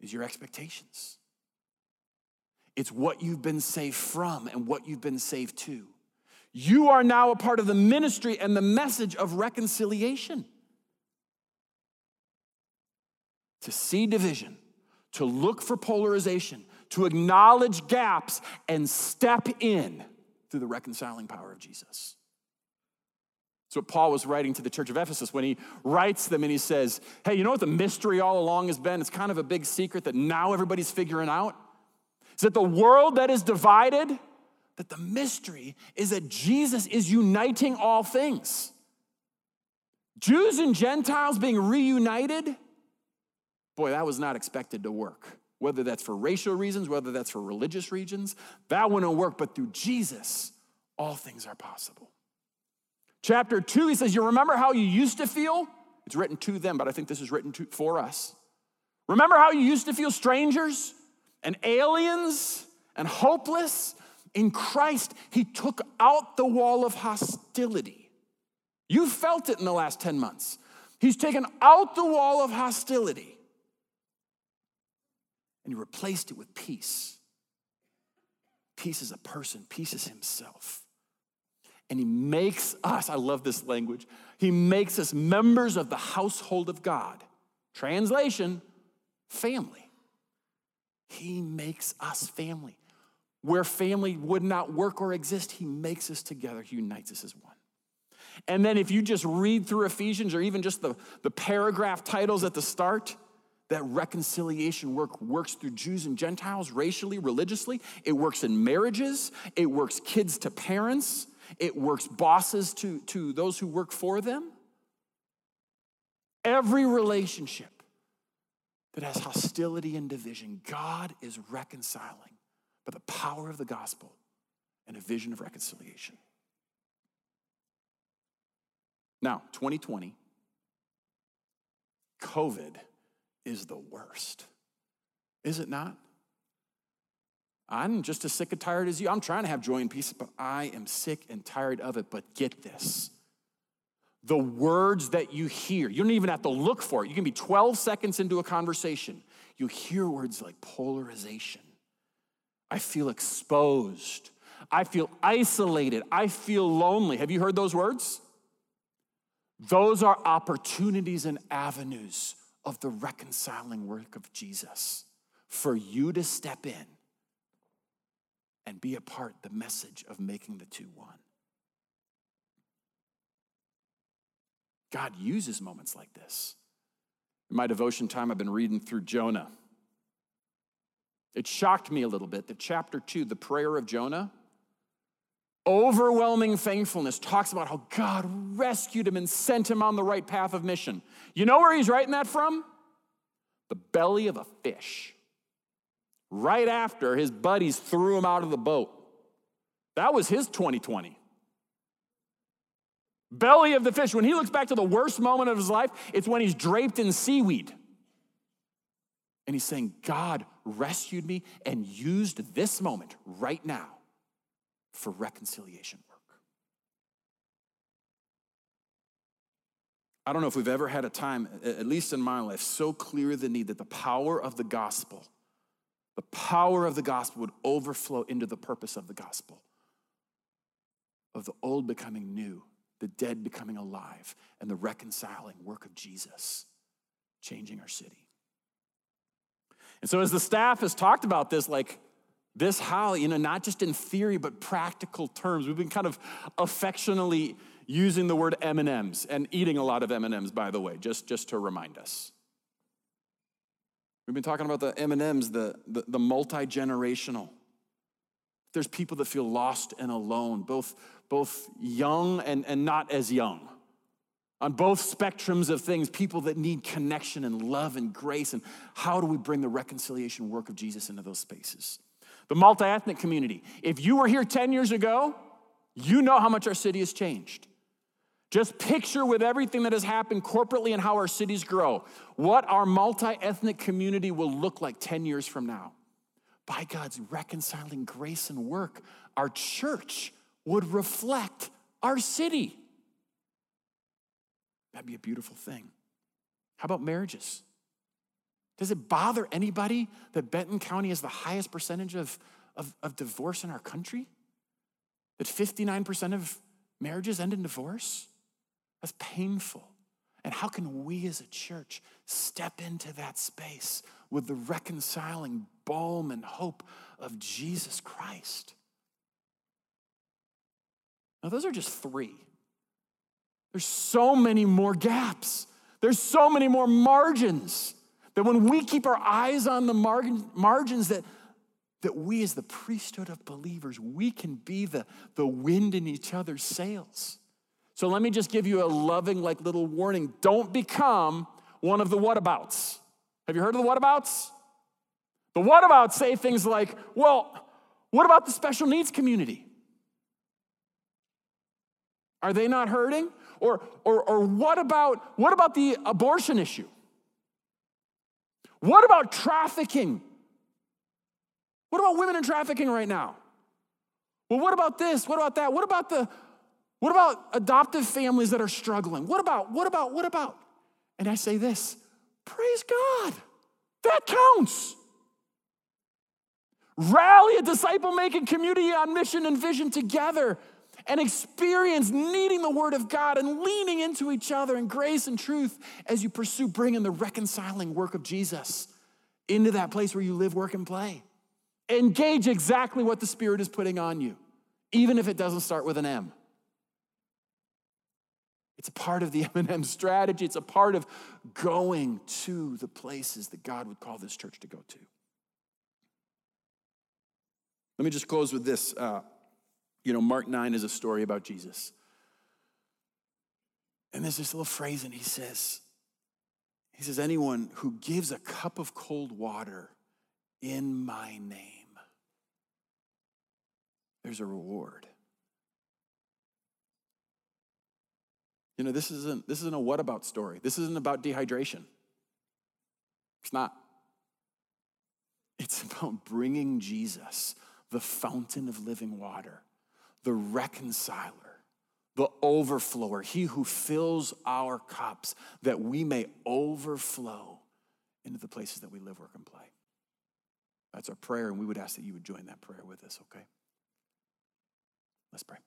[SPEAKER 3] is your expectations. It's what you've been saved from and what you've been saved to. You are now a part of the ministry and the message of reconciliation. To see division, to look for polarization, to acknowledge gaps, and step in through the reconciling power of Jesus. That's what Paul was writing to the church of Ephesus when he writes them and he says, Hey, you know what the mystery all along has been? It's kind of a big secret that now everybody's figuring out. Is that the world that is divided, that the mystery is that Jesus is uniting all things. Jews and Gentiles being reunited, boy, that was not expected to work. Whether that's for racial reasons, whether that's for religious reasons, that wouldn't work. But through Jesus, all things are possible. Chapter two, he says, You remember how you used to feel? It's written to them, but I think this is written to, for us. Remember how you used to feel strangers and aliens and hopeless? In Christ, he took out the wall of hostility. You felt it in the last 10 months. He's taken out the wall of hostility and he replaced it with peace. Peace is a person, peace is himself. And he makes us, I love this language, he makes us members of the household of God. Translation, family. He makes us family. Where family would not work or exist, he makes us together, he unites us as one. And then if you just read through Ephesians or even just the, the paragraph titles at the start, that reconciliation work works through Jews and Gentiles, racially, religiously. It works in marriages. It works kids to parents. It works bosses to, to those who work for them. Every relationship that has hostility and division, God is reconciling by the power of the gospel and a vision of reconciliation. Now, 2020, COVID is the worst. Is it not? I'm just as sick and tired as you. I'm trying to have joy and peace, but I am sick and tired of it. But get this the words that you hear, you don't even have to look for it. You can be 12 seconds into a conversation. You hear words like polarization. I feel exposed. I feel isolated. I feel lonely. Have you heard those words? Those are opportunities and avenues of the reconciling work of Jesus for you to step in and be a part the message of making the two one. God uses moments like this. In my devotion time, I've been reading through Jonah. It shocked me a little bit that chapter two, the prayer of Jonah, overwhelming thankfulness talks about how God rescued him and sent him on the right path of mission. You know where he's writing that from? The belly of a fish. Right after his buddies threw him out of the boat. That was his 2020. Belly of the fish. When he looks back to the worst moment of his life, it's when he's draped in seaweed. And he's saying, God rescued me and used this moment right now for reconciliation work. I don't know if we've ever had a time, at least in my life, so clear the need that the power of the gospel, the power of the gospel would overflow into the purpose of the gospel, of the old becoming new, the dead becoming alive, and the reconciling work of Jesus changing our city. And so, as the staff has talked about this, like this, how, you know, not just in theory, but practical terms, we've been kind of affectionately using the word M&Ms and eating a lot of M&Ms, by the way, just, just to remind us. We've been talking about the M&Ms, the, the, the multi-generational. There's people that feel lost and alone, both, both young and, and not as young. On both spectrums of things, people that need connection and love and grace. And how do we bring the reconciliation work of Jesus into those spaces? The multi ethnic community. If you were here 10 years ago, you know how much our city has changed. Just picture with everything that has happened corporately and how our cities grow, what our multi ethnic community will look like 10 years from now. by God's reconciling grace and work, our church would reflect our city. That'd be a beautiful thing. How about marriages? Does it bother anybody that Benton County has the highest percentage of, of, of divorce in our country? That 59% of marriages end in divorce? That's painful. And how can we as a church step into that space with the reconciling balm and hope of Jesus Christ? Now, those are just three. There's so many more gaps, there's so many more margins that when we keep our eyes on the margin, margins, that, that we as the priesthood of believers, we can be the, the wind in each other's sails. So let me just give you a loving, like little warning. Don't become one of the whatabouts. Have you heard of the whatabouts? The whatabouts say things like, well, what about the special needs community? Are they not hurting? Or, or, or what, about, what about the abortion issue? What about trafficking? What about women in trafficking right now? Well, what about this? What about that? What about the what about adoptive families that are struggling? What about what about what about? And I say this, praise God. That counts. Rally a disciple making community on mission and vision together and experience needing the Word of God and leaning into each other in grace and truth as you pursue bringing the reconciling work of Jesus into that place where you live, work, and play. Engage exactly what the Spirit is putting on you, even if it doesn't start with an M. It's a part of the M&M strategy. It's a part of going to the places that God would call this church to go to. Let me just close with this. Uh, you know, Mark 9 is a story about Jesus. And there's this little phrase, and he says, he says, anyone who gives a cup of cold water in my name, there's a reward. You know, this isn't, this isn't a what about story. This isn't about dehydration. It's not. It's about bringing Jesus, the fountain of living water, the reconciler, the overflower, he who fills our cups that we may overflow into the places that we live, work, and play. That's our prayer, and we would ask that you would join that prayer with us, okay? Let's pray.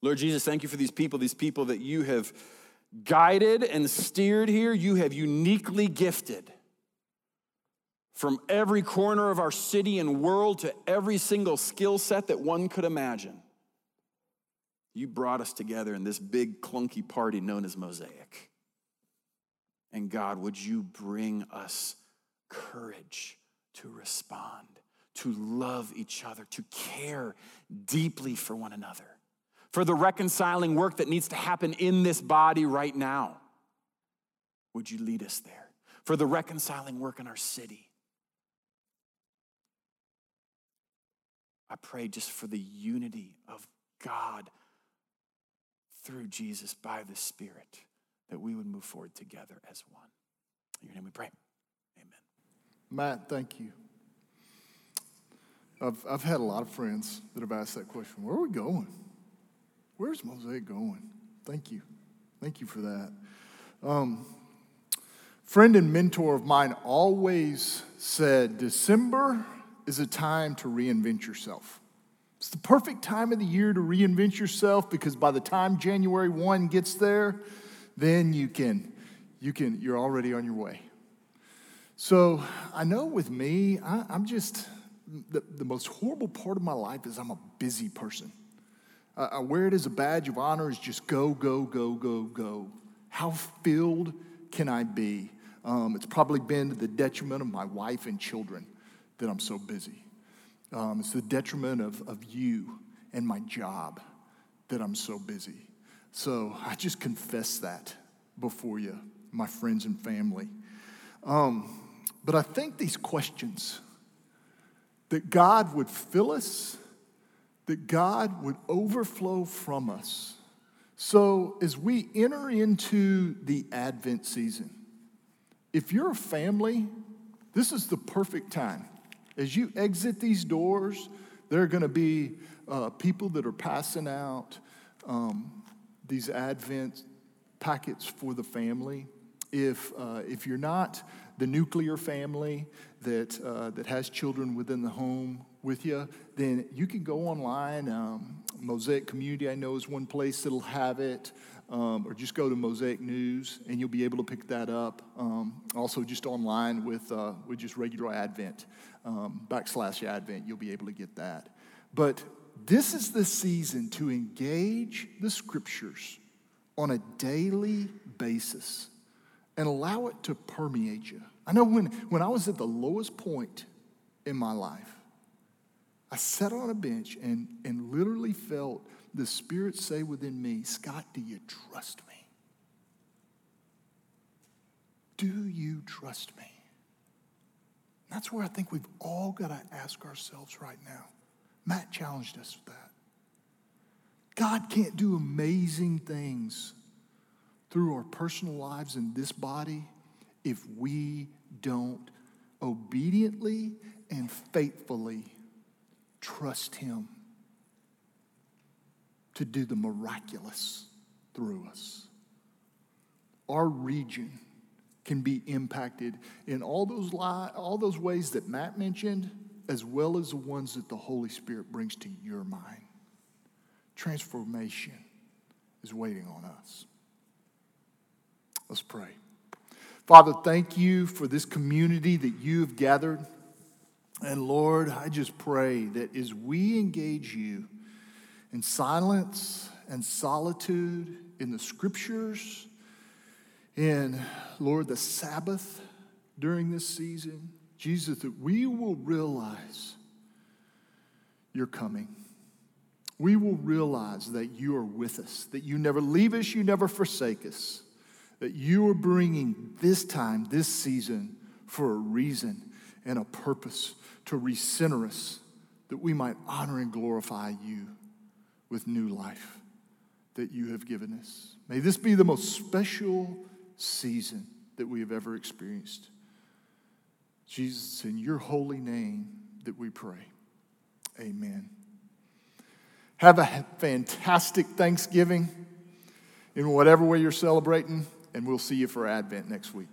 [SPEAKER 3] Lord Jesus, thank you for these people, these people that you have guided and steered here, you have uniquely gifted from every corner of our city and world to every single skill set that one could imagine. You brought us together in this big, clunky party known as Mosaic. And God, would you bring us courage to respond, to love each other, to care deeply for one another, for the reconciling work that needs to happen in this body right now? Would you lead us there? For the reconciling work in our city I pray just for the unity of God through Jesus by the Spirit that we would move forward together as one. In your name we pray. Amen.
[SPEAKER 4] Matt, thank you. I've, I've had a lot of friends that have asked that question Where are we going? Where's Mosaic going? Thank you. Thank you for that. Um, friend and mentor of mine always said December is a time to reinvent yourself. It's the perfect time of the year to reinvent yourself because by the time January 1 gets there, then you can, you can, you're already on your way. So I know with me, I, am just, the, the most horrible part of my life is I'm a busy person. I, wear it as a badge of honor is just go, go, go, go, go. How filled can I be? Um, it's probably been to the detriment of my wife and children that I'm so busy. Um, it's the detriment of, of you and my job that I'm so busy. So I just confess that before you, my friends and family. Um, but I think these questions that God would fill us, that God would overflow from us. So as we enter into the Advent season, if you're a family This is the perfect time. As you exit these doors, there are going to be uh, people that are passing out um, these Advent packets for the family. If, uh, if you're not the nuclear family that, uh, that has children within the home with you, then you can go online. Um, Mosaic Community, I know, is one place that'll have it. Um, or just go to Mosaic News and you'll be able to pick that up. Um, also, just online with, uh, with just regular Advent, um, backslash Advent, you'll be able to get that. But this is the season to engage the scriptures on a daily basis and allow it to permeate you. I know when, when I was at the lowest point in my life, I sat on a bench and, and literally felt the Spirit say within me, Scott, do you trust me? Do you trust me? That's where I think we've all got to ask ourselves right now. Matt challenged us with that. God can't do amazing things through our personal lives in this body if we don't obediently and faithfully trust Him to do the miraculous through us. Our region can be impacted in all those, li- all those ways that Matt mentioned, as well as the ones that the Holy Spirit brings to your mind. Transformation is waiting on us. Let's pray. Father, thank you for this community that you have gathered. And Lord, I just pray that as we engage you in silence and solitude in the scriptures, in, Lord, the Sabbath during this season, Jesus, that we will realize you're coming. We will realize that you are with us, that you never leave us, you never forsake us, that you are bringing this time, this season, for a reason and a purpose to recenter us, that we might honor and glorify you with new life that you have given us. May this be the most special season that we have ever experienced. Jesus, in your holy name that we pray. Amen. Have a fantastic Thanksgiving in whatever way you're celebrating, and we'll see you for Advent next week.